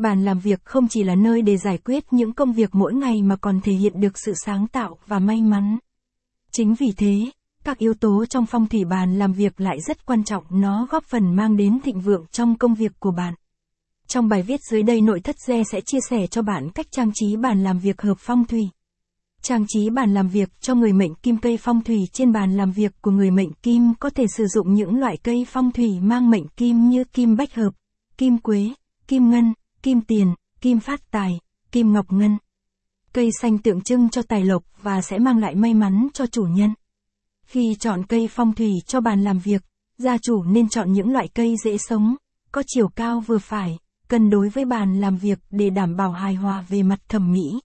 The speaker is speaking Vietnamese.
Bàn làm việc không chỉ là nơi để giải quyết những công việc mỗi ngày mà còn thể hiện được sự sáng tạo và may mắn. Chính vì thế, các yếu tố trong phong thủy bàn làm việc lại rất quan trọng, nó góp phần mang đến thịnh vượng trong công việc của bạn. Trong bài viết dưới đây nội thất Ge sẽ chia sẻ cho bạn cách trang trí bàn làm việc hợp phong thủy. Trang trí bàn làm việc cho người mệnh kim cây phong thủy trên bàn làm việc của người mệnh kim có thể sử dụng những loại cây phong thủy mang mệnh kim như kim bách hợp, kim quế, kim ngân, kim tiền, kim phát tài, kim ngọc ngân. Cây xanh tượng trưng cho tài lộc và sẽ mang lại may mắn cho chủ nhân. Khi chọn cây phong thủy cho bàn làm việc, gia chủ nên chọn những loại cây dễ sống, có chiều cao vừa phải, cân đối với bàn làm việc để đảm bảo hài hòa về mặt thẩm mỹ.